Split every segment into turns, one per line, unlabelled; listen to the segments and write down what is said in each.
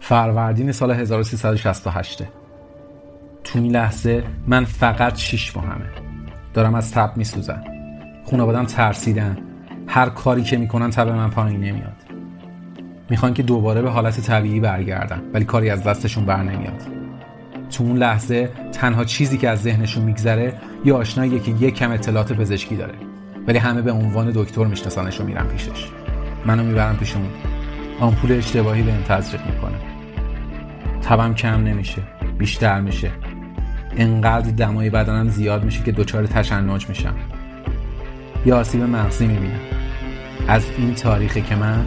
فروردین سال 1368 تو این لحظه من فقط شیش ماهمه دارم از تب میسوزم. خانوادم ترسیدن. هر کاری که می‌کنن تب من پایین نمیاد. می‌خوان که دوباره به حالت طبیعی برگردم ولی کاری از دستشون بر نمیاد. تو اون لحظه تنها چیزی که از ذهنشون میگذره یه آشناییه که یک کم اطلاعات پزشکی داره. ولی همه به عنوان دکتر میشناسنش و میرن پیشش. منو می‌برم پیشون آمپول اشتباهی به تزریق می‌کنه. تبم کم نمیشه بیشتر میشه. انقدر دمای بدنم زیاد میشه که دچار تشنج میشم. یا آسیب مغزی می‌بینم. از این تاریخی که من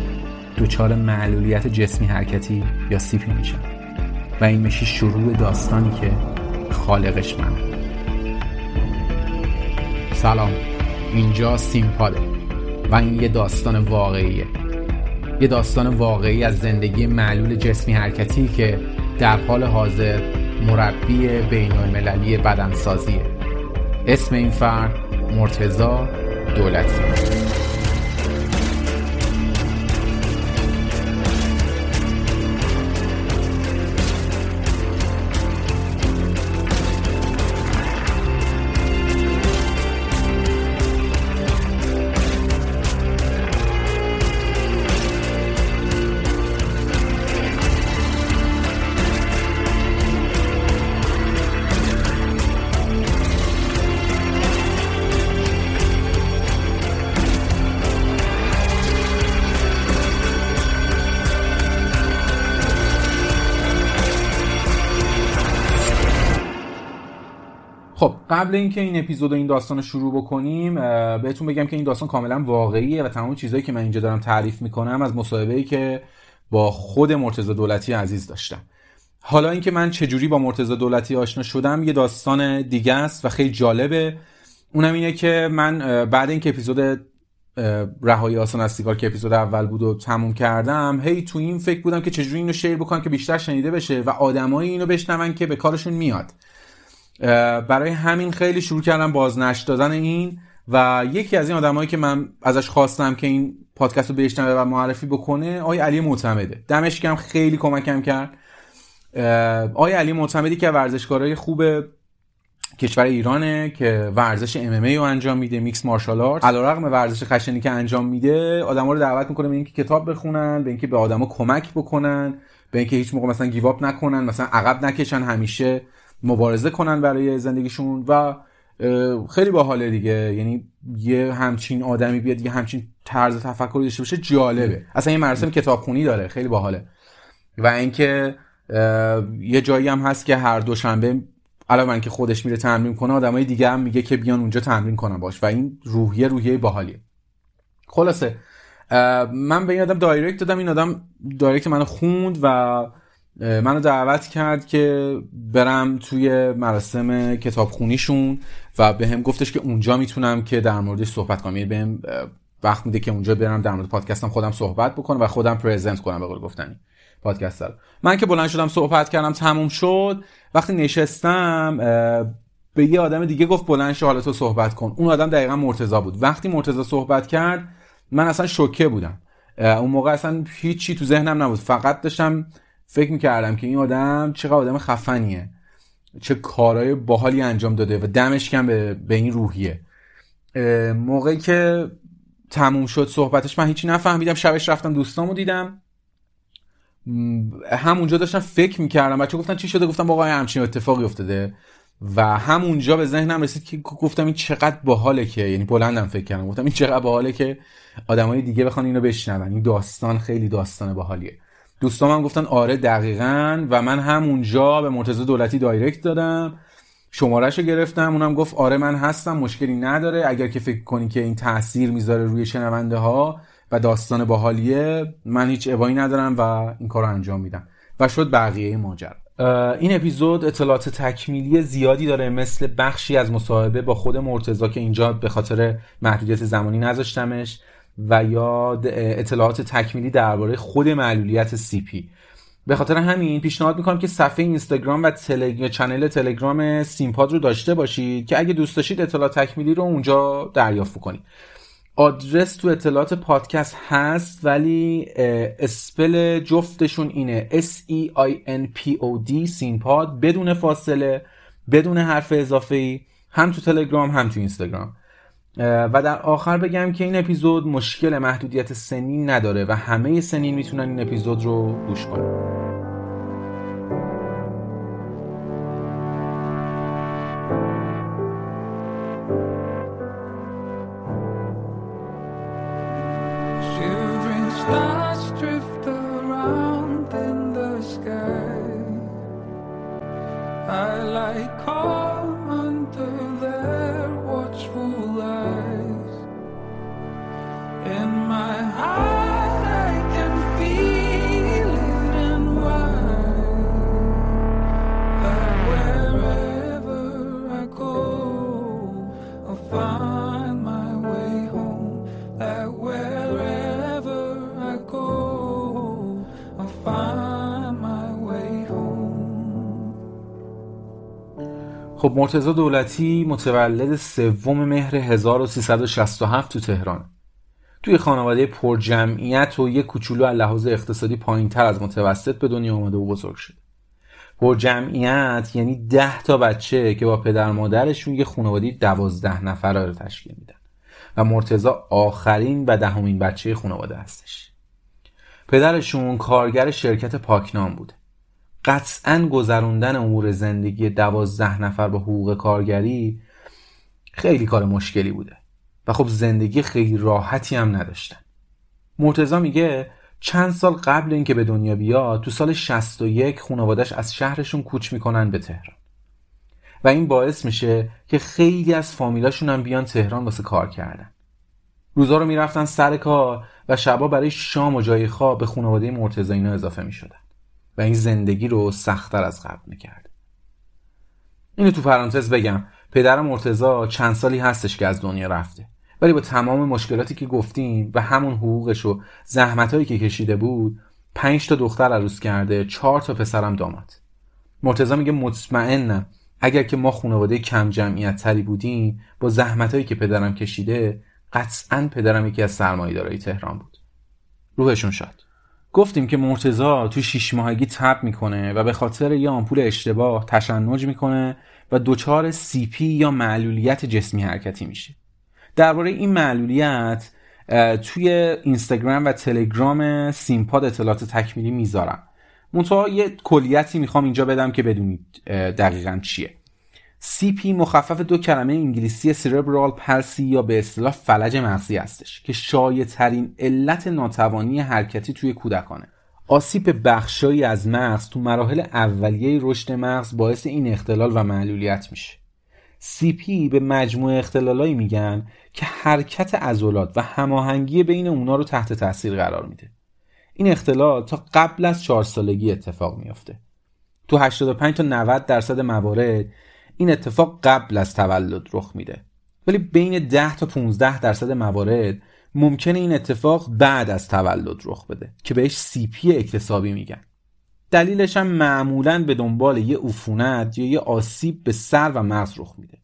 دچار معلولیت جسمی حرکتی یا سیپی میشم. و این میشه شروع داستانی که خالقش منه. سلام. اینجا سیمپاده و این یه داستان واقعیه. یه داستان واقعی از زندگی معلول جسمی حرکتی که در حال حاضر مربی بین المللی بدنسازیه. اسم این فرد مرتزا دولتی. قبل اینکه این اپیزود و این داستان رو شروع بکنیم بهتون بگم که این داستان کاملا واقعیه و تمام چیزهایی که من اینجا دارم تعریف می‌کنم از مصاحبه‌ای که با خود مرتضی دولتی عزیز داشتم. حالا اینکه من چجوری با مرتضی دولتی آشنا شدم یه داستان دیگه است و خیلی جالبه. اونم اینه که من بعد اینکه اپیزود رهایی آسان از سیگار که اپیزود اول بود و تموم کردم هی تو این فکر بودم که چجوری اینو شیر بکنم که بیشتر شنیده بشه و آدمایی اینو بشنون که به کارشون میاد. برای همین خیلی شروع کردم بازنشر دادن این و یکی از این آدمایی که من ازش خواستم که این پادکست رو بشنوه و معرفی بکنه آقای علی معتمده. دمش کم خیلی کمکم کرد. آقای علی معتمدی که ورزشکارای خوب کشور ایرانه که ورزش ام رو انجام میده میکس مارشال آرت علیرغم ورزش خشنی که انجام میده آدما رو دعوت می‌کنه به اینکه کتاب بخونن به اینکه به آدما کمک بکنن به اینکه هیچ موقع مثلا گیواب نکنن مثلا عقب نکشن همیشه مبارزه کنن برای زندگیشون و خیلی باحاله دیگه. یعنی یه همچین آدمی بیاد یه همچین طرز تفکری داشته باشه جالبه. اصلا یه مراسم کتابخونی داره خیلی باحاله. و اینکه یه جایی هم هست که هر دوشنبه علاوه که خودش میره تمرین کنه آدمای دیگه هم میگه که بیان اونجا تمرین کنن باش. و این روحیه روحیه باحالیه. خلاصه من به این آدم دایرکت دادم این آدم دایرکت منو خوند و منو دعوت کرد که برم توی مراسم کتابخونیشون و به هم گفتش که اونجا می‌تونم که در موردش صحبت کنم. یعنی بهم وقت میده که اونجا برم در مورد پادکستم خودم صحبت بکنم و خودم پرزنت کنم به قول گفتنی. پادکست من که بلند شدم صحبت کردم تموم شد. وقتی نشستم به یه آدم دیگه گفت بلند شو حالا تو صحبت کن. اون آدم دقیقا مرتضا بود. وقتی مرتضا صحبت کرد من اصلا شوکه بودم. اون موقع اصلا هیچی تو ذهنم نبود. فقط داشتم فکر می‌کردم که این آدم چقدر آدم خفنیه. چه کارهای باحالی انجام داده و دمش کم به, به این روحیه. موقعی که تموم شد صحبتش من هیچی نفهمیدم. شبش رفتم دوستامو دیدم. همونجا داشتم فکر می‌کردم. بچه گفتن چی شده؟ گفتم آقا همچین اتفاقی افتاده. و همونجا به ذهنم رسید که گفتم این چقدر باحاله که یعنی بلندم فکر کردم. گفتم این چقدر باحاله که آدمای دیگه بخوان اینو بشنون. این داستان خیلی داستان باحالیه. دوستام هم گفتن آره دقیقا. و من همونجا به مرتضی دولتی دایرکت دادم. شمارش رو گرفتم. اونم گفت آره من هستم مشکلی نداره. اگر که فکر کنی که این تاثیر می‌ذاره روی شنونده ها و داستان باحالیه من هیچ ابایی ندارم و این کار رو انجام میدم. و شد بقیه ماجرا. این اپیزود اطلاعات تکمیلی زیادی داره مثل بخشی از مصاحبه با خود مرتضی که اینجا به خاطر محدودیت زمانی نذاشتمش. و یا اطلاعات تکمیلی درباره خود معلولیت CP به خاطر همین پیشنهاد می‌کنم که صفحه اینستاگرام و تلگ... channel تلگرام سینپاد رو داشته باشید که اگه دوست داشتید اطلاعات تکمیلی رو اونجا دریافت کنید آدرس تو اطلاعات پادکست هست ولی spell جفتشون اینه. S E I N P O D سینپاد بدون فاصله بدون حرف اضافه ای هم تو تلگرام هم تو اینستاگرام. و در آخر بگم که این اپیزود مشکل محدودیت سنین نداره و همه سنین می‌تونن این اپیزود رو گوش کنن. خب مرتزا دولتی متولد سوم مهر 1367 تو تهران. توی خانواده پر جمعیت و یک کوچولو از لحاظ اقتصادی پایین تر از متوسط به دنیا آمده و بزرگ شد پر جمعیت یعنی ده تا بچه که با پدر مادرشون یه خانواده دوازده نفره رو تشکیل میدن و مرتزا آخرین و دهمین بچه خانواده هستش. پدرشون کارگر شرکت پاکنام بوده. قطعا گذروندن امور زندگی دوازده نفر با حقوق کارگری خیلی کار مشکلی بوده. و خب زندگی خیلی راحتی هم نداشتن. مرتزا میگه چند سال قبل اینکه به دنیا بیاد تو سال 61 خانوادش از شهرشون کوچ می‌کنن به تهران. و این باعث میشه که خیلی از فامیلاشون هم بیان تهران واسه کار کردن. روزا رو می‌رفتن سر کار و شبا برای شام و جای خواب به خانواده مرتضی اینا اضافه می‌شدن. این زندگی رو سختتر از قبل می‌کرد. اینو تو پرانتز بگم. پدر مرتزا چند سالی هستش که از دنیا رفته. ولی با تمام مشکلاتی که گفتیم و همون حقوقش و زحمتهایی که کشیده بود پنج تا دختر عروس کرده چهار تا پسرم داماد. مرتزا میگه مطمئنم اگر که ما خانواده کم جمعیت تری بودیم با زحمتهایی که پدرم کشیده قطعا پدرم یکی از سرمایه‌دارای تهران بود. روحشون شاد. گفتیم که مرتضی تو شیش ماهگی تب می‌کنه و به خاطر یه آمپول اشتباه تشنج می‌کنه و دچار CP یا معلولیت جسمی حرکتی میشه. درباره این معلولیت توی اینستاگرام و تلگرام سینپاد اطلاعات تکمیلی می‌ذارم. منتها یه کلیتی می‌خوام اینجا بدم که بدونید دقیقا چیه. CP مخفف دو کلمه انگلیسی cerebral palsy یا به اصطلاح فلج مغزی هستش که شایع ترین علت ناتوانی حرکتی توی کودکانه. آسیب بخشایی از مغز تو مراحل اولیه رشد مغز باعث این اختلال و معلولیت میشه. CP به مجموعه اختلالایی میگن که حرکت عضلات و هماهنگی بین اونا رو تحت تاثیر قرار میده. این اختلال تا قبل از چهار سالگی اتفاق میافته. تو 85 تا 90 درصد موارد این اتفاق قبل از تولد رخ میده. ولی بین 10 تا 15 درصد موارد ممکنه این اتفاق بعد از تولد رخ بده که بهش سی پی اکتسابی میگن. دلیلش هم معمولا به دنبال یه عفونت یا یه آسیب به سر و مغز رخ میده.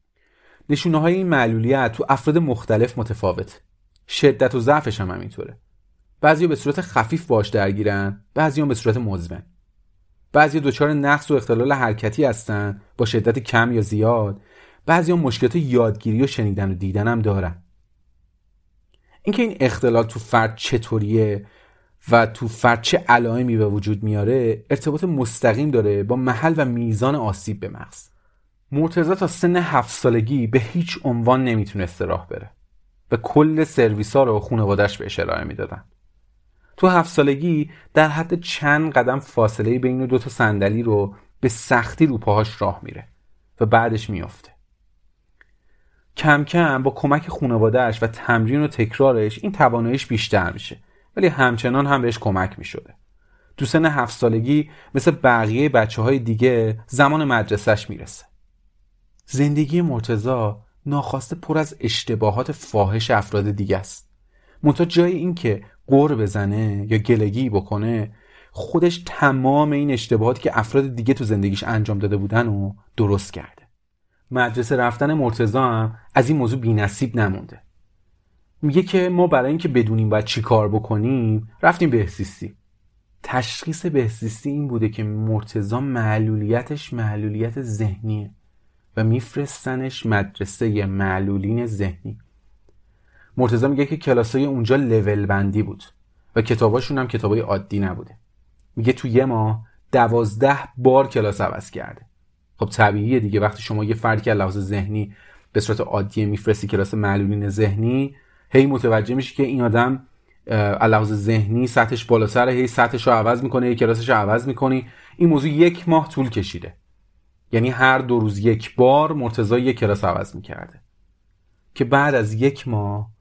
نشونه های این معلولیت تو افراد مختلف متفاوت. شدت و ضعفش هم همینطوره. بعضی به صورت خفیف باش درگیرن بعضی به صورت مزمن. بعضی دچار نقص و اختلال حرکتی هستن با شدت کم یا زیاد. بعضی هم مشکلات یادگیری و شنیدن و دیدن هم دارن. اینکه این اختلال تو فرد چطوریه و تو فرد چه علائمی به وجود میاره ارتباط مستقیم داره با محل و میزان آسیب به مغز. مرتضی تا سن هفت سالگی به هیچ عنوان نمی‌تونسته راه بره. و کل سرویس ها رو خانوادش به ارائه می‌دادن. تو هفت سالگی در حد چند قدم فاصله بین دو تا صندلی رو به سختی رو پاهاش راه میره و بعدش میافته. کم کم با کمک خانوادهش و تمرین و تکرارش این تواناییش بیشتر میشه ولی همچنان هم بهش کمک می‌شده. تو سن هفت سالگی مثل بقیه بچه های دیگه زمان مدرسهش می‌رسه. زندگی مرتزا ناخواسته پر از اشتباهات فاحش افراد دیگه است. منتها جای این که قور بزنه یا گلگی بکنه خودش تمام این اشتباهاتی که افراد دیگه تو زندگیش انجام داده بودن و درست کرده. مدرسه رفتن مرتزا هم از این موضوع بینصیب نمونده. میگه که ما برای اینکه بدونیم باید چی کار بکنیم رفتیم بهسیستی تشخیص بهزیستی این بوده که مرتزا معلولیتش معلولیت ذهنیه و میفرستنش مدرسه معلولین ذهنی. مرتزا میگه که کلاسای اونجا لول بندی بود و کتاباشون هم کتابای عادی نبوده. میگه تو یه ماه دوازده بار کلاس عوض کرده. خب طبیعیه دیگه وقتی شما یه فردی که لحاظ ذهنی به صورت عادی میفرستی کلاس معلولین ذهنی هی متوجه میشه که این آدم لحاظ ذهنی سطحش بالاتره هی سطحش رو عوض می‌کنه هی کلاسش رو عوض می‌کنی. این موضوع یک ماه طول کشیده. یعنی هر دو روز یک بار مرتضی یک کلاس عوض می‌کرده. که بعد از یک ماه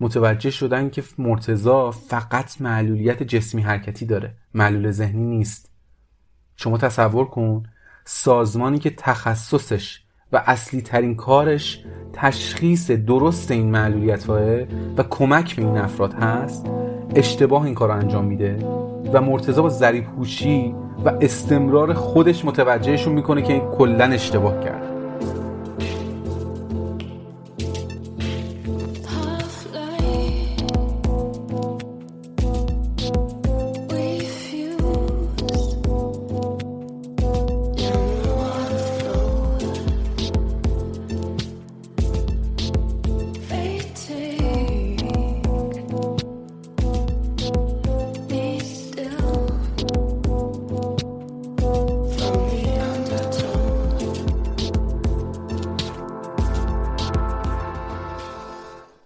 متوجه شدن که مرتزا فقط معلولیت جسمی حرکتی داره. معلول ذهنی نیست. شما تصور کن سازمانی که تخصصش و اصلی ترین کارش تشخیص درست این معلولیت و کمک به این افراد هست اشتباه این کار انجام میده و مرتضا با ذریب و استمرار خودش متوجهشون می‌کنه که کلا اشتباه کرد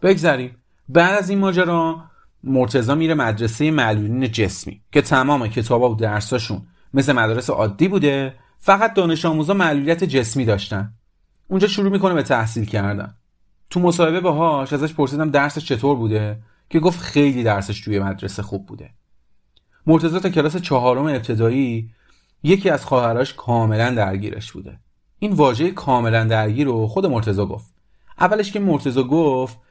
بگذریم. بعد از این ماجرا مرتزا میره مدرسه معلولین جسمی که تمام کتابا و درساشون مثل مدارس عادی بوده فقط دانش آموزا معلولیت جسمی داشتن. اونجا شروع می‌کنه به تحصیل کردن. تو مصاحبه باهاش ازش پرسیدم درسش چطور بوده که گفت خیلی درسش توی مدرسه خوب بوده. مرتزا تا کلاس چهارم ابتدایی یکی از خواهرش کاملا درگیرش بوده. این واژه کاملا درگیر رو خود مرتزا گفت. اولش که مرتزا گفت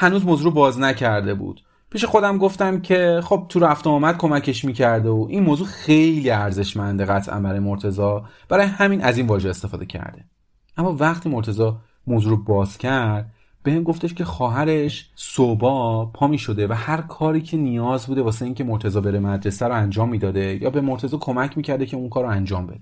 هنوز موضوع باز نکرده بود. پیش خودم گفتم که خب تو رفت آمد کمکش می‌کرده و این موضوع خیلی ارزشمنده قطعا برای مرتزا برای همین از این واژه استفاده کرده. اما وقتی مرتزا موضوع رو باز کرد به هم گفتش که خواهرش صوبا پا می شده و هر کاری که نیاز بوده واسه اینکه مرتزا بره مدرسه رو انجام می‌داده یا به مرتزا کمک می‌کرده که اون کار رو انجام بده.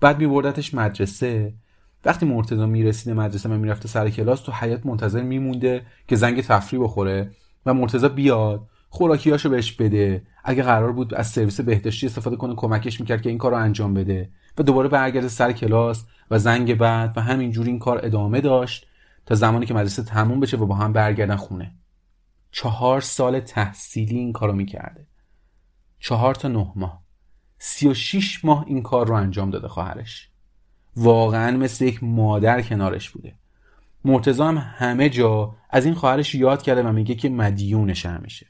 بعد میبردتش مدرسه وقتی مرتضی می‌رسیده مدرسه من می‌رفته سر کلاس تو حیات منتظر میمونده که زنگ تفریح بخوره و مرتضی بیاد خوراکیاشو بهش بده. اگه قرار بود از سرویس بهداشتی استفاده کنه کمکش می‌کرد که این کار رو انجام بده. و دوباره برگرده سر کلاس و زنگ بعد و همینجوری این کار ادامه داشت تا زمانی که مدرسه تموم بشه و با هم برگردن خونه. چهار سال تحصیلی این کارو می‌کرده. چهار تا نه ماه. سی و شیش ماه این کار رو انجام داده خواهرش. واقعا مثل یک مادر کنارش بوده. مرتضا هم همه جا از این خواهرش یاد کرده و میگه که مدیونش همیشه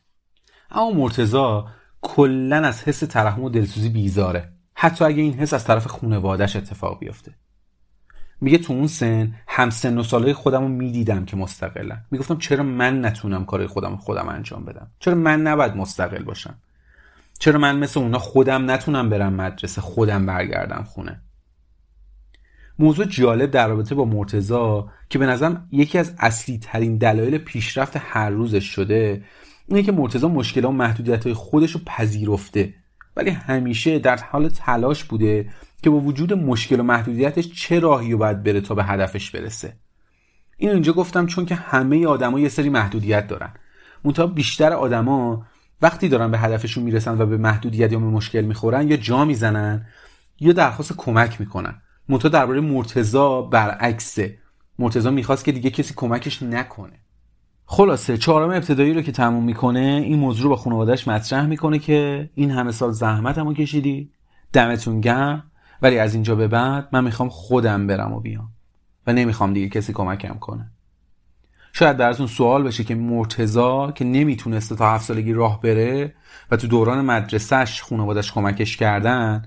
اما مرتضا کلا از حس ترحم و دلسوزی بیزاره. حتی اگه این حس از طرف خونوادش اتفاق بیفته. میگه تو اون سن هم سن و ساله خودم رو می‌دیدم که مستقلن. می‌گفتم چرا من نتونم کار خودم خودم انجام بدم؟ چرا من نباید مستقل باشم؟ چرا من مثل اونا خودم نتونم برم مدرسه خودم برگردم خونه؟ موضوع جالب در رابطه با مرتزا که به نظرم یکی از اصلی ترین دلایل پیشرفت هر روزش شده اینه که مرتزا مشکل و محدودیت های خودش رو پذیرفته. ولی همیشه در حال تلاش بوده که با وجود مشکل و محدودیتش چه راهی رو باید بره تا به هدفش برسه. این اینجا گفتم چون که همه آدما یه سری محدودیت دارن. منتها بیشتر آدما وقتی دارن به هدفشون می‌رسن و به محدودیت یا به مشکل می‌خورن یا جا می‌زنن یا درخواست کمک می‌کنن. منتها درباره مرتزا برعکسه. مرتزا می‌خواست که دیگه کسی کمکش نکنه. خلاصه چهارم ابتدایی رو که تموم می‌کنه این موضوع رو با خانوادهش مطرح می‌کنه که این همه سال زحمت همو کشیدی دمتون گرم ولی از اینجا به بعد من می‌خوام خودم برم و بیام و نمی‌خوام دیگه کسی کمکم کنه. شاید براتون سوال بشه که مرتزا که نمی‌تونسته تا هفت سالگی راه بره و تو دوران مدرسهش خانوادش کمکش کردن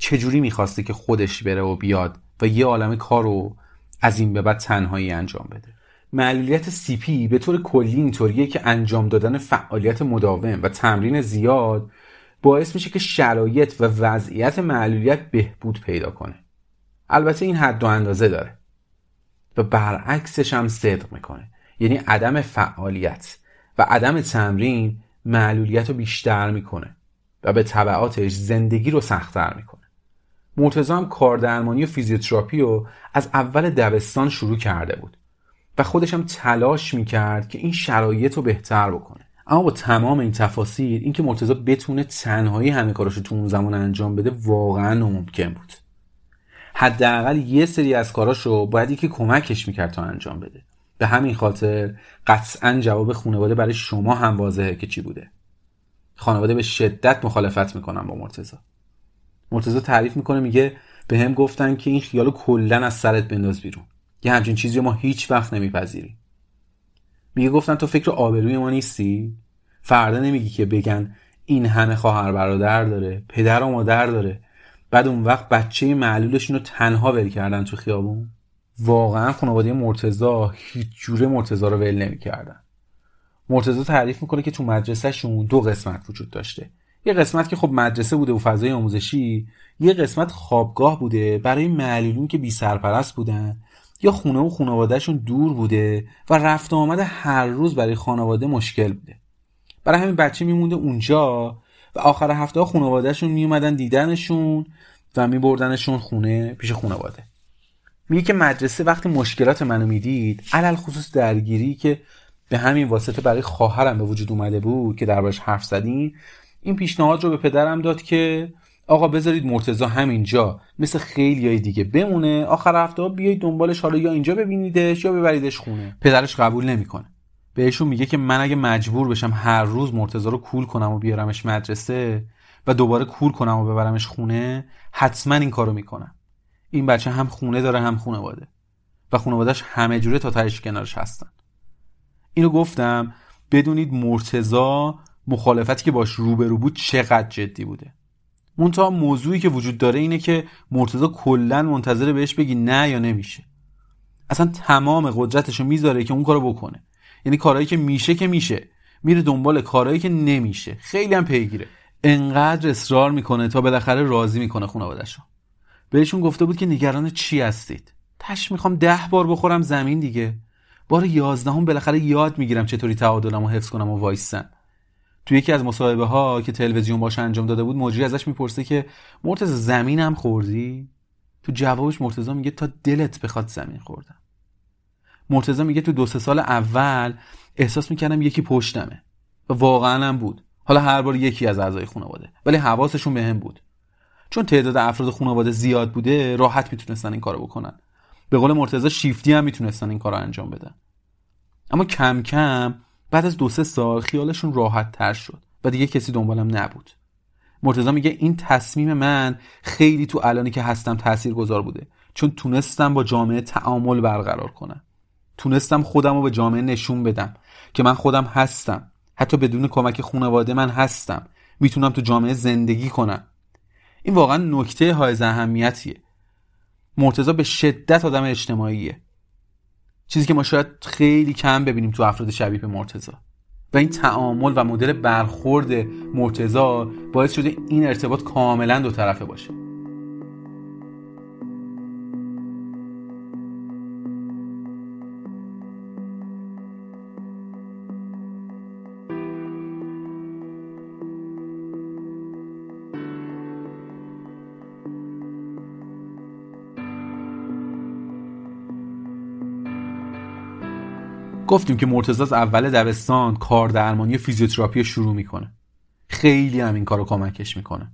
چجوری می‌خواسته که خودش بره و بیاد و یه عالم کار رو از این به بعد تنهایی انجام بده؟ معلولیت سی پی به طور کلی اینطوریه که انجام دادن فعالیت مداوم و تمرین زیاد باعث میشه که شرایط و وضعیت معلولیت بهبود پیدا کنه. البته این حد و اندازه داره. و برعکسش هم صدق می‌کنه. یعنی عدم فعالیت و عدم تمرین معلولیت رو بیشتر می‌کنه و به طبعاتش زندگی رو سختتر می‌کنه. مرتضی هم کاردرمانی و فیزیوتراپی رو از اول دبستان شروع کرده بود و خودش هم تلاش می‌کرد که این شرایط رو بهتر بکنه. اما با تمام این تفاصیل اینکه مرتضی بتونه تنهایی همه کاراشو تو اون زمان انجام بده واقعا ناممکن بود. حداقل یه سری از کاراشو باید یکی کمکش می‌کرد تا انجام بده. به همین خاطر قطعا جواب خانواده برای شما هم واضحه که چی بوده. خانواده به شدت مخالفت می‌کنن با مرتزا مرتزا تعریف می‌کنه میگه به هم گفتن که این خیالو کلا از سرت بنداز بیرون. یه همچین چیزی ما هیچ وقت نمیپذیریم. میگه گفتن تو فکر آبروی ما نیستی؟ فردا نمیگی که بگن این همه خواهر برادر داره پدر و مادر داره. بعد اون وقت بچه معلولشون رو تنها ول کردن تو خیابون. واقعا خانواده مرتزا هیچ جوره مرتزا رو ول نمی‌کردن. مرتزا تعریف می‌کنه که تو مدرسهشون دو قسمت وجود داشته. یه قسمت که خب مدرسه بوده و فضای آموزشی یه قسمت خوابگاه بوده برای معلولین که بی سرپرست بودن یا خونه و خانوادهشون دور بوده و رفت آمد هر روز برای خانواده مشکل بوده. برای همین بچه میمونده اونجا و آخر هفته خانوادهشون میومدن دیدنشون و میبردنشون خونه پیش خانواده. میگه که مدرسه وقتی مشکلات منو می‌دید علل خصوص درگیری که به همین واسطه برای خواهرم به وجود اومده بود که دربارش حرف زدیم این پیشنهاد رو به پدرم داد که آقا بذارید مرتزا همینجا مثل خیلی های دیگه بمونه آخر هفته بیایید دنبالش حالا یا اینجا ببینیدش یا ببریدش خونه. پدرش قبول نمی‌کنه. بهشون میگه که من اگه مجبور بشم هر روز مرتزا رو کول کنم و بیارمش مدرسه و دوباره کول کنم و ببرمش خونه حتما این کارو می‌کنم این بچه هم خونه داره هم خونواده و خونوادهش همه جوره تا تهش کنارش هستن. اینو گفتم بدونید مرتزا مخالفتی که باش روبرو بود چقدر جدی بوده. منتها موضوعی که وجود داره اینه که مرتزا کلا منتظر بهش بگی نه یا نمیشه. اصلا تمام قدرتشو می‌ذاره که اون کارو بکنه. یعنی کارهایی که میشه که میشه. میره دنبال کارهایی که نمیشه. خیلی هم پیگیره. انقدر اصرار می‌کنه تا بالاخره راضی می‌کنه خانوادهشو. بهشون گفته بود که نگران چی هستید؟ تش می‌خوام ده بار بخورم زمین دیگه. بار یازدهم بالاخره یاد می‌گیرم چطوری تعادلم و حفظ کنم و وایسن تو یکی از مصاحبه ها که تلویزیون باش انجام داده بود مجری ازش می‌پرسه که مرتضی زمینم خوردی؟ تو جوابش مرتضی میگه تا دلت بخواد زمین خوردم. مرتضی میگه تو دو سه سال اول احساس می‌کردم یکی پشتمه و واقعا هم بود. حالا هر بار یکی از اعضای خانواده ولی حواسشون بهم بود. چون تعداد افراد خانواده زیاد بوده راحت می‌تونستن این کارو بکنن. به قول مرتضی شیفتی هم می‌تونستن این کارو انجام بدن. اما کم کم بعد از دو سه سال خیالشون راحت تر شد و دیگه کسی دنبالم نبود. مرتضی میگه این تصمیم من خیلی تو الانی که هستم تأثیر گذار بوده چون تونستم با جامعه تعامل برقرار کنم. تونستم خودم رو به جامعه نشون بدم که من خودم هستم. حتی بدون کمک خانواده من هستم. می‌تونم تو جامعه زندگی کنم. این واقعا نکته های اهمیتیه. مرتضی به شدت آدم اجتماعیه. چیزی که ما شاید خیلی کم ببینیم تو افراد شبیه به مرتضی. و این تعامل و مدل برخورد مرتضی باعث شده این ارتباط کاملا دو طرفه باشه. گفتیم که مرتضی از اول دبستان کار درمانی فیزیوتراپی شروع می‌کنه. خیلی هم این کارو کمکش می‌کنه.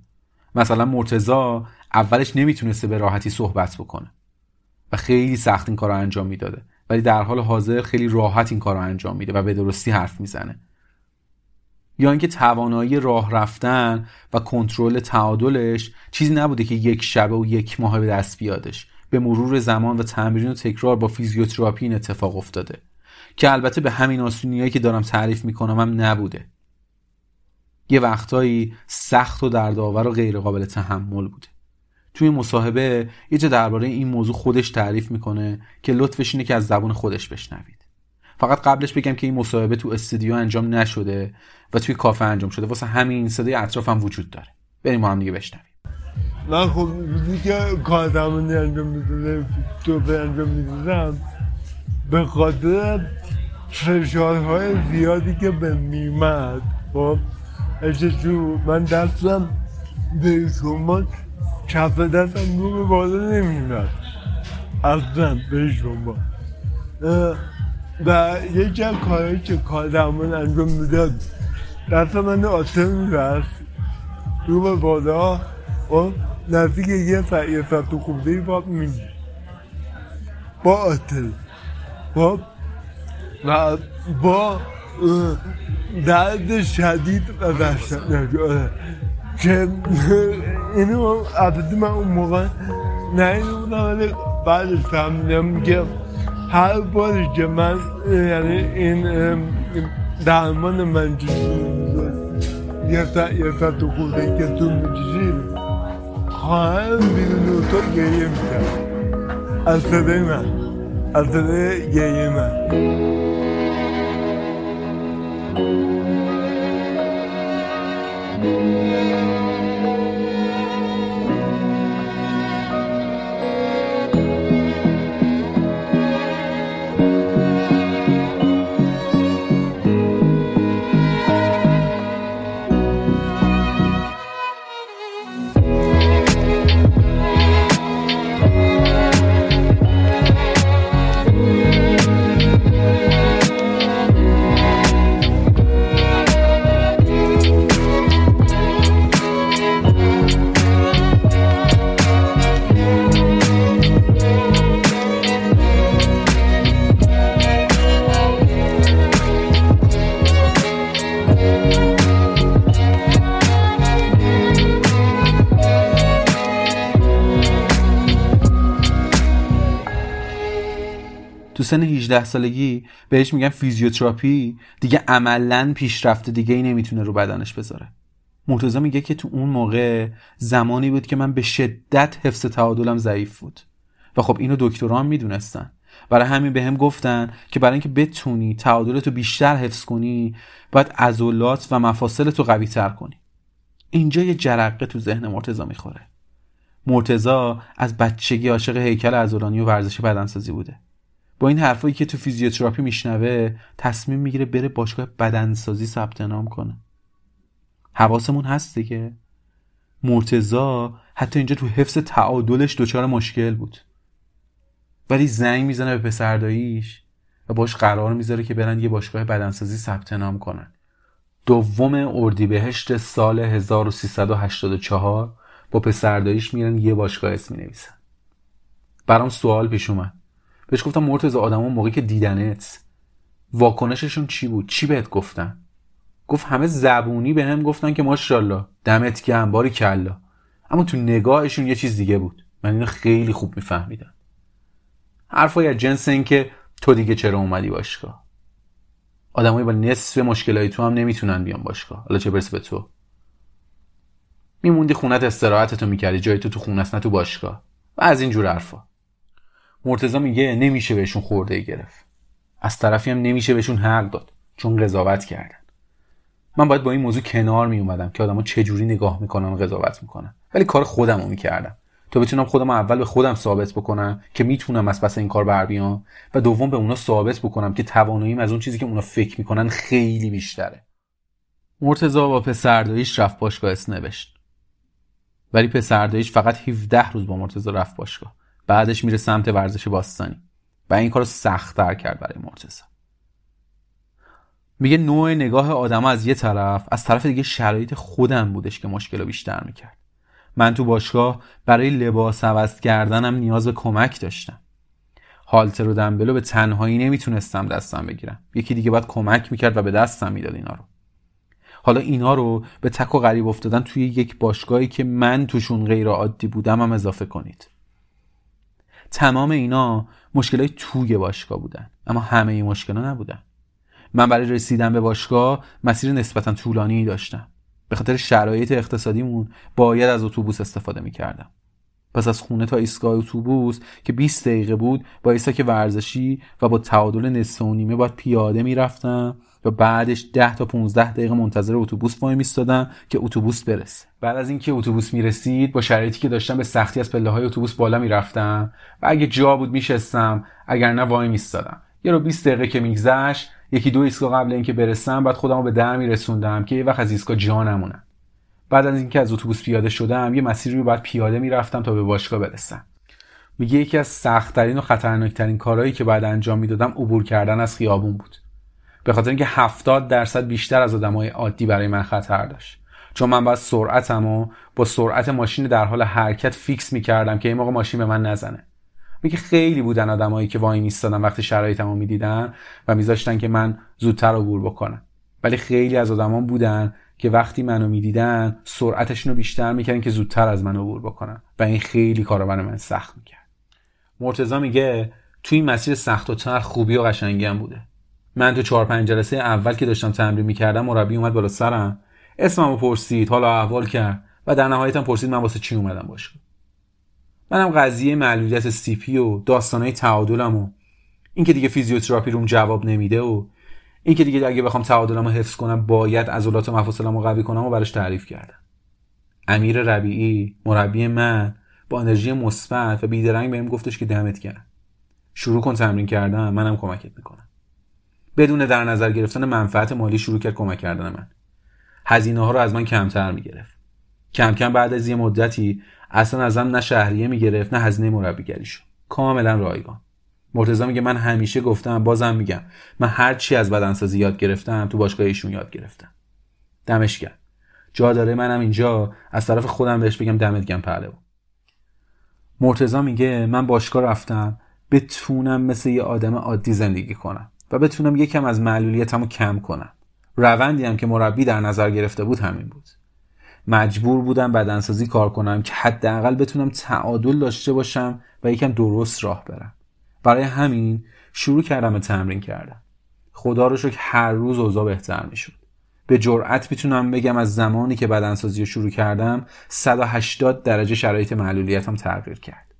مثلا مرتضی اولش نمی‌تونسته به راحتی صحبت بکنه و خیلی سخت این کار رو انجام می‌داده. ولی در حال حاضر خیلی راحت این کار رو انجام میده و به درستی حرف می‌زنه. یا اینکه توانایی راه رفتن و کنترل تعادلش چیزی نبوده که یک شبه و یک ماه به دست بیادش. به مرور زمان و تمرین و تکرار با فیزیوتراپی این اتفاق افتاده. که البته به همین آسونیایی که دارم تعریف می‌کنم هم نبوده. یه وقتایی سخت و دردآور و غیر قابل تحمل بوده. توی مصاحبه یه جا درباره این موضوع خودش تعریف می‌کنه که لطفش اینه که از زبون خودش بشنوید. فقط قبلش بگم که این مصاحبه تو استودیو انجام نشده و توی کافه انجام شده. واسه همین صدای اطراف هم وجود داره. بریم ما هم دیگه بشنویم.
من خب دیگه کار انجام می‌دونم تو انجام می‌دونم به خاطر فشارهای زیادی که به میمد خب جو من دستم به شما چپ دستم رو به بالا نمیمد اصلا به شما. و یکی از کارهایی که کار درمان انجام می‌داد دست من آتر میرست رو به بالا و خب، نزدیک یه ساعت یه ساعت تو خورده باب میگی با آتر خب و با درد شدید و وحشتناک آره. که اینو البته من اون موقع نه بودم ولی بعدش فهمیدم که هر باری که من یعنی این درمان من یه ساعت یه ساعت تو خورده که تو می‌کشید خواهم بیرون تو گریه می‌کرد از صدای من. از صدای
18 سالگی بهش میگن فیزیوتراپی دیگه عملا پیشرفته دیگه ای نمی‌تونه رو بدنش بذاره. مرتضی میگه که تو اون موقع زمانی بود که من به شدت حفظ تعادلم ضعیف بود. و خب اینو دکتران می‌دونستن. برای همین به هم گفتن که برای اینکه بتونی تعادلتو بیشتر حفظ کنی باید عضلات و مفاصل تو قوی تر کنی. اینجا یه جرقه تو ذهن مرتضی می‌خوره. مرتضی از بچگی عاشق هیکل عضلانی و ورزش بدنسازی بوده. با این حرفایی که تو فیزیوتراپی میشنوه تصمیم می‌گیره بره باشگاه بدنسازی ثبت نام کنه. حواسمون هست دیگه. مرتزا حتی اینجا تو حفظ تعادلش دچار مشکل بود. ولی زنگ می‌زنه به پسرداییش و باش قرار می‌ذاره که برن یه باشگاه بدنسازی ثبت نام کنن. دوم اردیبهشت سال 1384 با پسرداییش میرن یه باشگاه اسم نویسن برام سوال پیش اومد. بهش گفتم مرتضی آدما موقعی که دیدنت واکنششون چی بود؟ چی بهت گفتن؟ گفت همه زبونی به هم گفتن که ماشاءالله دمت گرم باری کلا اما تو نگاهشون یه چیز دیگه بود. من اینو خیلی خوب میفهمیدم. حرفای از جنس این که تو دیگه چرا اومدی باشگاه؟ آدمایی با نصف مشکلای تو هم نمی‌تونن بیان باشگاه. حالا چه برسه به تو؟ میموندی خونت استراحتتو می‌کردی جای تو تو خونه نه تو باشگاه. و از این جور حرفا. مرتضی میگه نمیشه بهشون خورده گرفت. از طرفی هم نمیشه بهشون حق داد چون قضاوت کردن. من باید با این موضوع کنار می اومدم که آدما چه جوری نگاه می‌کنن و قضاوت می‌کنن. ولی کار خودم رو می‌کردم. تا بتونم خودم اول به خودم ثابت بکنم که می‌تونم از پس این کار بر بیام و دوم به اونا ثابت بکنم که تواناییم از اون چیزی که اونا فکر می‌کنن خیلی بیشتره. مرتضی با پسرداییش رفت باشگاه نوشت. ولی پسرداییش فقط 17 روز با مرتضی رفت باشگاه. بعدش میره سمت ورزش باستانی. و این کار رو سختتر کرد برای مرتضی. میگه نوع نگاه آدم از یه طرف از طرف دیگه شرایط خودم بودش که مشکل رو بیشتر می‌کرد. من تو باشگاه برای لباس عوض کردنم نیاز به کمک داشتم. هالتر و دنبلو به تنهایی نمی‌تونستم دستم بگیرم. یکی دیگه باید کمک می‌کرد و به دستم می‌داد اینا رو. حالا اینا رو به تک و غریب افتادن توی یک باشگاهی که من توشون غیر عادی بودم هم اضافه کنید. تمام اینا مشکلات توی باشگاه بودن. اما همه این مشکلات نبودن. من برای رسیدن به باشگاه مسیر نسبتا طولانی داشتم. به خاطر شرایط اقتصادیمون باید از اتوبوس استفاده می‌کردم. پس از خونه تا ایستگاه اتوبوس که 20 دقیقه بود با ایستاک ورزشی و با تعادل نصف و نیمه باید پیاده می‌رفتم و بعدش 10 تا 15 دقیقه منتظر اتوبوس وای میستادم که اتوبوس برسه. بعد از اینکه اتوبوس می‌رسید با شرایطی که داشتم به سختی از پله های اتوبوس بالا می‌رفتم و اگه جا بود میشستم اگر نه وای میستادم. یه رو 20 دقیقه که میگذشت یکی دو ایستگاه قبل اینکه برسم بعد خودم رو به در میرسوندم که یه وقت از ایستگاه جا نمونم. بعد از اینکه از اتوبوس پیاده شدم یه مسیری رو بعد پیاده می‌رفتم تا به باشگاه برسم. میگه یکی از سختترین و خطرناکترین کارهایی که بعد انجام می‌دادم عبور کردن از خیابون بود. به خاطر اینکه 70 درصد بیشتر از آدمای عادی برای من خطر داشت. چون من باید سرعتم و با سرعت ماشین در حال حرکت فیکس می‌کردم که این موقع ماشین به من نزنه. میگه خیلی بودن آدمایی که وای میستادن وقتی شرایطمو می‌دیدن و میذاشتن که من زودتر عبور بکنم. ولی خیلی از آدمان بودن که وقتی منو می‌دیدن سرعتشون رو بیشتر می‌کردن که زودتر از من عبور بکنن. و این خیلی کارو برای من سخت می‌کرد. مرتضی میگه تو این مسیر سخت و تر خوبی و قشنگی هم بوده. من تو چهار پنج جلسه اول که داشتم تمرین می‌کردم مربی اومد بالا سرم. اسممو پرسید حال احوال کرد و در نهایت پرسید من واسه چی اومدم باشگاه. منم قضیه معلولیت CP و داستانهای تعادلم و اینکه دیگه فیزیوتراپی روم جواب نمیده و اینکه دیگه اگه بخوام تعادلم رو حفظ کنم باید عضلات مفاصلم رو قوی کنم و براش تعریف کردم. امیر ربیعی مربی من با انرژی مثبت و بیدرنگ بهم گفتش که دمت گرم. شروع کن تمرین کردن منم کمکت می‌کنم. بدون در نظر گرفتن منفعت مالی شروع کرد کمک کردن من. هزینه ها رو از من کمتر می‌گرفت. کم کم بعد از یه مدتی اصلا ازم نه شهریه می‌گرفت نه هزینه مربیگری شد. کاملا رایگان. مرتضی میگه من همیشه گفتم بازم میگم من هر چی از بدنسازی یاد گرفتم تو باشگاه ایشون یاد گرفتم. دمش گرم. جا داره منم اینجا از طرف خودم بهش بگم دمت گرم پهلوان. مرتضی میگه من باشگاه رفتم بتونم مثل یه آدم عادی زندگی کنم. و بتونم یکم از معلولیتم رو کم کنم. روندی هم که مربی در نظر گرفته بود همین بود. مجبور بودم بدنسازی کار کنم که حداقل بتونم تعادل داشته باشم و یکم درست راه برم. برای همین شروع کردم به تمرین کردم خدا رو شکر هر روز اوضاع بهتر می‌شد. به جرأت می‌تونم بگم از زمانی که بدنسازی رو شروع کردم 180 درجه شرایط معلولیتم تغییر کرد.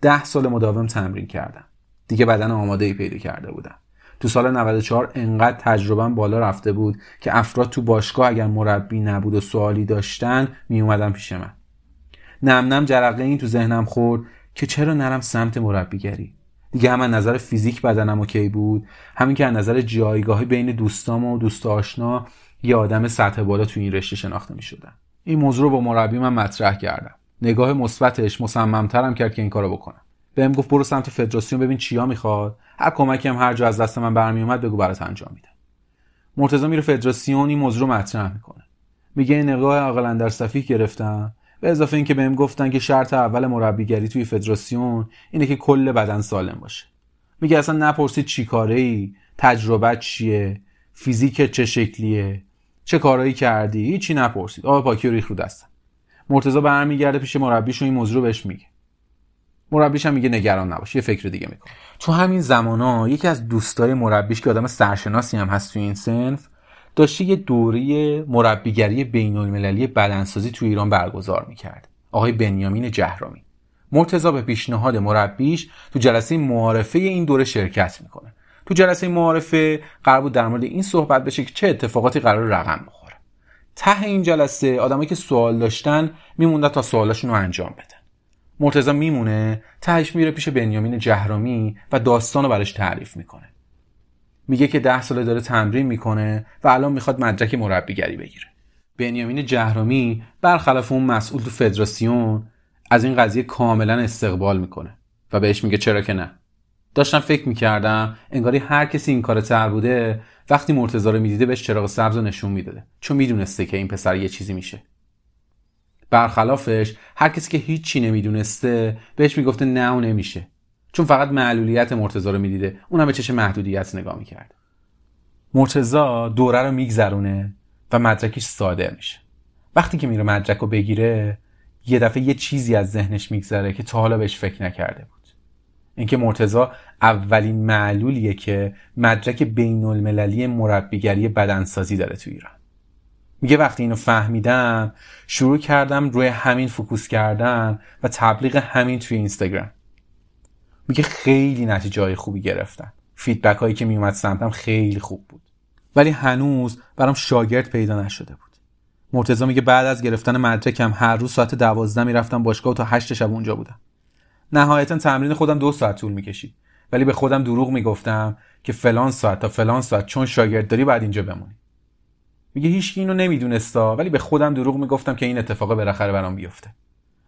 ده سال مداوم تمرین کردم. دیگه بدن آماده ای پیدا کرده بودم. تو سال 94 انقدر تجربهم بالا رفته بود که افراد تو باشگاه اگر مربی نبود و سوالی داشتن می اومدن پیش من. نم نم جرقه این تو ذهنم خورد که چرا نرم سمت مربیگری؟ دیگه هم نظر فیزیک بدنم اوکی بود همین که از نظر جایگاهی بین دوستام و دوست آشنا یه آدم سطح بالا تو این رشته شناخته می شدن. این موضوع رو با مربی من مطرح کردم. نگاه مثبتش مصممترم کرد که این کارو بکنم. بهم گفت برو سمت فدراسیون ببین چیا می‌خواد. هر کمکی هم هر جا از دست من برمی اومد بگو برات انجام میدم. مرتضی میره فدراسیون این رو مطرح می‌کنه. میگه نگاه عقل در صفی گرفتم. به اضافه اینکه بهم گفتن که شرط اول مربیگری توی فدراسیون اینه که کل بدن سالم باشه. میگه اصلا نپرسید چی کاره ای تجربه چیه؟ فیزیک چه شکلیه؟ چه کارایی کردی؟ هیچی نپرسید. آب پاکی و ریخ رو دستم. مرتضی برمیگرده پیش مربیش این موضوع بهش میگه. مربیش هم میگه نگران نباش یه فکر دیگه می‌کنه. تو همین زمان ها یکی از دوستای مربیش که آدم سرشناسی هم هست تو این سنف داشته یه دوره مربیگری بین المللی بدنسازی تو ایران برگزار می‌کرد. آقای بنیامین جهرامی مرتضا به پیشنهاد مربیش تو جلسه معارفه این دوره شرکت می‌کنه. تو جلسه معارفه قرار بود در مورد این صحبت بشه که چه اتفاقاتی قرار رقم بخوره. ته این جلسه آدمایی که سوال داشتن میموندن تا سوالاشون رو انجام بدن. مرتضی میمونه تهش میره پیش بنیامین جهرامی و داستان رو براش تعریف می‌کنه. میگه که ده ساله داره تمرین می‌کنه و الان می‌خواد مدرک مربیگری بگیره. بنیامین جهرامی برخلاف اون مسئول تو فدراسیون از این قضیه کاملا استقبال می‌کنه و بهش میگه چرا که نه. داشتم فکر می‌کردم انگاری هر کسی این کار تر بوده وقتی مرتضی رو می‌دیده بهش چراغ سبز رو نشون می‌داده چون می‌دونسته که این پسر یه چیزی میشه. برخلافش هر کسی که هیچی نمی‌دونسته بهش می‌گفته نه و نمیشه. چون فقط معلولیت مرتزا رو می‌دیده. اونم به چش محدودیت نگاه می‌کرد. مرتزا دوره رو میگذرونه و مدرکش صادر میشه. وقتی که میره مدرک رو بگیره یه دفعه یه چیزی از ذهنش میگذره که تا حالا بهش فکر نکرده بود. اینکه مرتزا اولین معلولیه که مدرک بین المللی مربیگری بدنسازی داره تو ایران. میگه وقتی اینو فهمیدم شروع کردم روی همین فوکوس کردن و تبلیغ همین توی اینستاگرام. میگه خیلی نتیجه های خوبی گرفتن. فیدبک هایی که میومد سمتم خیلی خوب بود. ولی هنوز برام شاگرد پیدا نشده بود. مرتضی میگه بعد از گرفتن مدرکم هر روز ساعت دوازده می‌رفتم باشگاه و تا هشت شب اونجا بودم. نهایتا تمرین خودم دو ساعت طول می‌کشید. ولی به خودم دروغ می‌گفتم که فلان ساعت تا فلان ساعت چون شاگرد داری باید اینجا بمونی. میگه هیچ اینو نمیدونستا ولی به خودم دروغ می‌گفتم که این اتفاق بالاخره برام بیفته.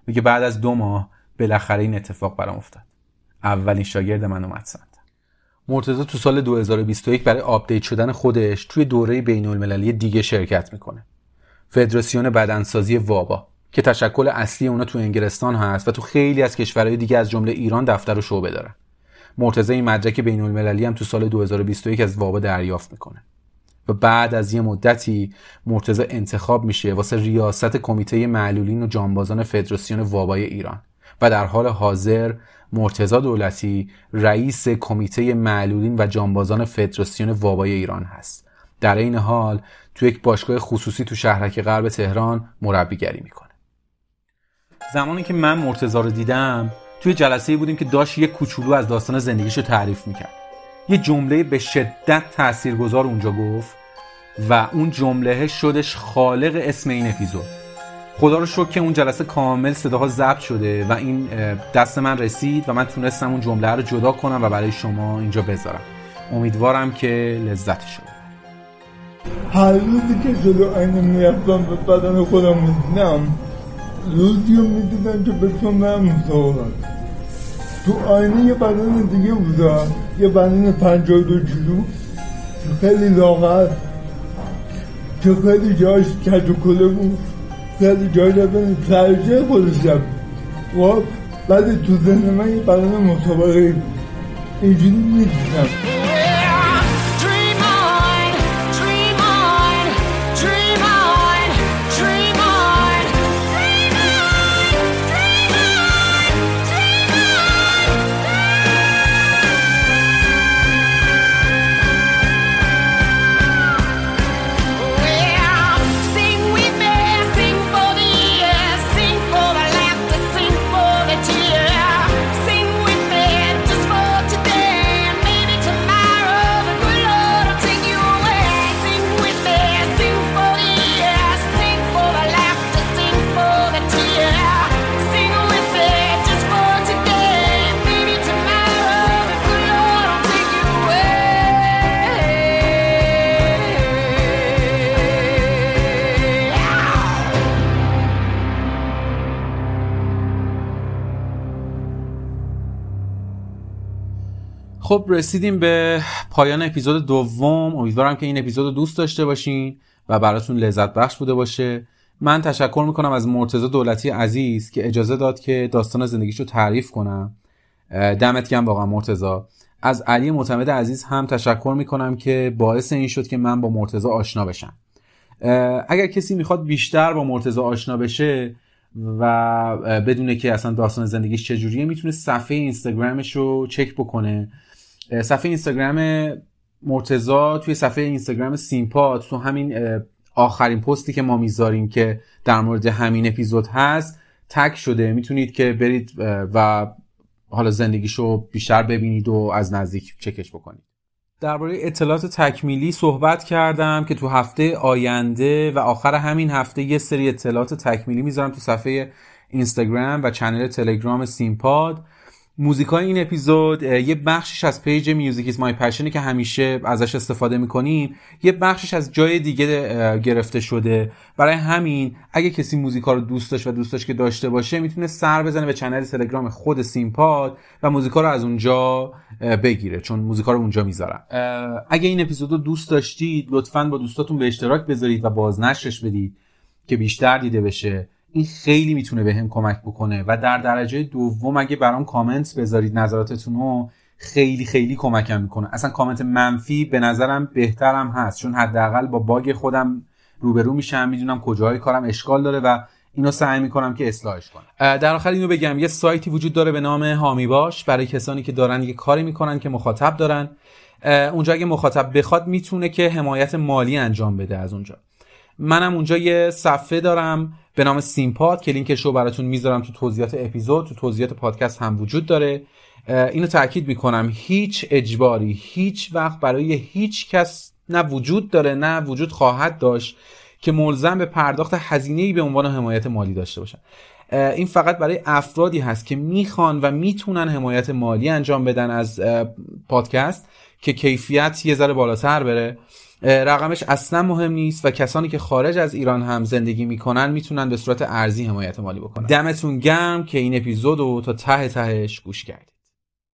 میگه بعد از دو ماه بالاخره این اتفاق برام افتاد. اولین شاگرد من اومد سند مرتضی تو سال 2021 برای update شدن خودش توی دوره بین المللی دیگه شرکت می‌کنه. فدراسیون بدنسازی WABBA که تشکل اصلی اونا تو انگلستان هست و تو خیلی از کشورهای دیگه از جمله ایران دفتر و شعبه داره. مرتضی این مدرک بین المللی هم تو سال 2021 از WABBA دریافت می‌کنه. و بعد از یه مدتی مرتضی انتخاب میشه واسه ریاست کمیته معلولین و جانبازان فدراسیون وابای ایران. و در حال حاضر مرتزا دولتی رئیس کمیته معلولین و جانبازان فدراسیون وابای ایران هست. در این حال تو یک باشگاه خصوصی تو شهرک غرب تهران مربیگری می‌کنه. زمانی که من مرتزا رو دیدم توی جلسه بودیم که داشت یک کوچولو از داستان زندگیش رو تعریف می‌کرد. یه جمله به شدت تاثیرگذار اونجا گفت و اون جمله شدش خالق اسم این اپیزود. خدا رو شکر که اون جلسه کامل صداها ضبط شده و این دست من رسید و من تونستم اون جمله رو جدا کنم و برای شما اینجا بذارم. امیدوارم که لذتش رو
هر روزی که جلو آینه می‌رفتم به بدن خودم می‌دیدم روزی رو می‌دیدم که بتونم برم مسابقات تو آینه یه بدن دیگه بودا یه بدن پنجاه دو کیلو. خیلی لاغر. که خیلی جاش کج و کله بود. خیلی جای دادن سرجه خودش و بعد تو ذهن من یه بدن مسابقه بود اینجوری می‌دیدم.
خب رسیدیم به پایان اپیزود دوم. امیدوارم که این اپیزود دوست داشته باشین و براتون لذت بخش بوده باشه. من تشکر می‌کنم از مرتزا دولتی عزیز که اجازه داد که داستان زندگیش رو تعریف کنم. دمت گرم واقعا مرتزا از علی معتمد عزیز هم تشکر می‌کنم که باعث این شد که من با مرتزا آشنا بشم. اگر کسی می‌خواد بیشتر با مرتزا آشنا بشه و بدونه که اصلا داستان زندگیش چجوریه می‌تونه صفحه اینستاگرامش رو چک بکنه. صفحه اینستاگرام مرتزا توی صفحه اینستاگرام سیمپاد تو همین آخرین پستی که ما می‌ذاریم که در مورد همین اپیزود هست تک شده. می‌تونید که برید و حالا زندگیشو بیشتر ببینید و از نزدیک چکش بکنید. درباره اطلاعات تکمیلی صحبت کردم که تو هفته آینده و آخر همین هفته یه سری اطلاعات تکمیلی می‌ذارم تو صفحه اینستاگرام و چنل تلگرام سیمپاد. موزیکای این اپیزود یه بخشش از page Music Is My Passion ه که همیشه ازش استفاده می‌کنیم یه بخشش از جای دیگه گرفته شده. برای همین اگه کسی موزیکا رو دوست داشت و دوست داشت که داشته باشه می‌تونه سر بزنه به channel تلگرام خود سینپاد و موزیکا رو از اونجا بگیره چون موزیکا رو اونجا می‌ذارم اگه این اپیزود رو دوست داشتید لطفا با دوستاتون به اشتراک بذارید و بازنشرش بدید که بیشتر دیده بشه. این خیلی می‌تونه بهم کمک بکنه. و در درجه دوم اگه برام کامنت بذارید نظراتتون رو خیلی خیلی کمکم می‌کنه. اصلا کامنت منفی به نظرم بهترم هست. چون حداقل با باگ خودم روبرو میشم می‌دونم کجاهای کارم اشکال داره و اینو سعی می‌کنم که اصلاحش کنم. در آخر اینو بگم. یه سایتی وجود داره به نام هامی باش. برای کسانی که دارن یه کاری می‌کنن که مخاطب دارن. اونجا اگه مخاطب بخواد می‌تونه که حمایت مالی انجام بده از اونجا. منم اونجا یه صفحه دارم به نام سیمپاد که لینکش رو براتون می‌ذارم تو توضیحات اپیزود تو توضیحات پادکست هم وجود داره. اینو تاکید می‌کنم هیچ اجباری هیچ وقت برای هیچ کس نه وجود داره نه وجود خواهد داشت که ملزم به پرداخت هزینه‌ای به عنوان حمایت مالی داشته باشن. این فقط برای افرادی هست که می‌خوان و می‌تونن حمایت مالی انجام بدن از پادکست که کیفیت یه ذره بالاتر بره. رقمش اصلا مهم نیست و کسانی که خارج از ایران هم زندگی می‌کنن می‌تونن به صورت ارزی حمایت مالی بکنن. دمتون گرم که این اپیزود رو تا ته تهش گوش کردید.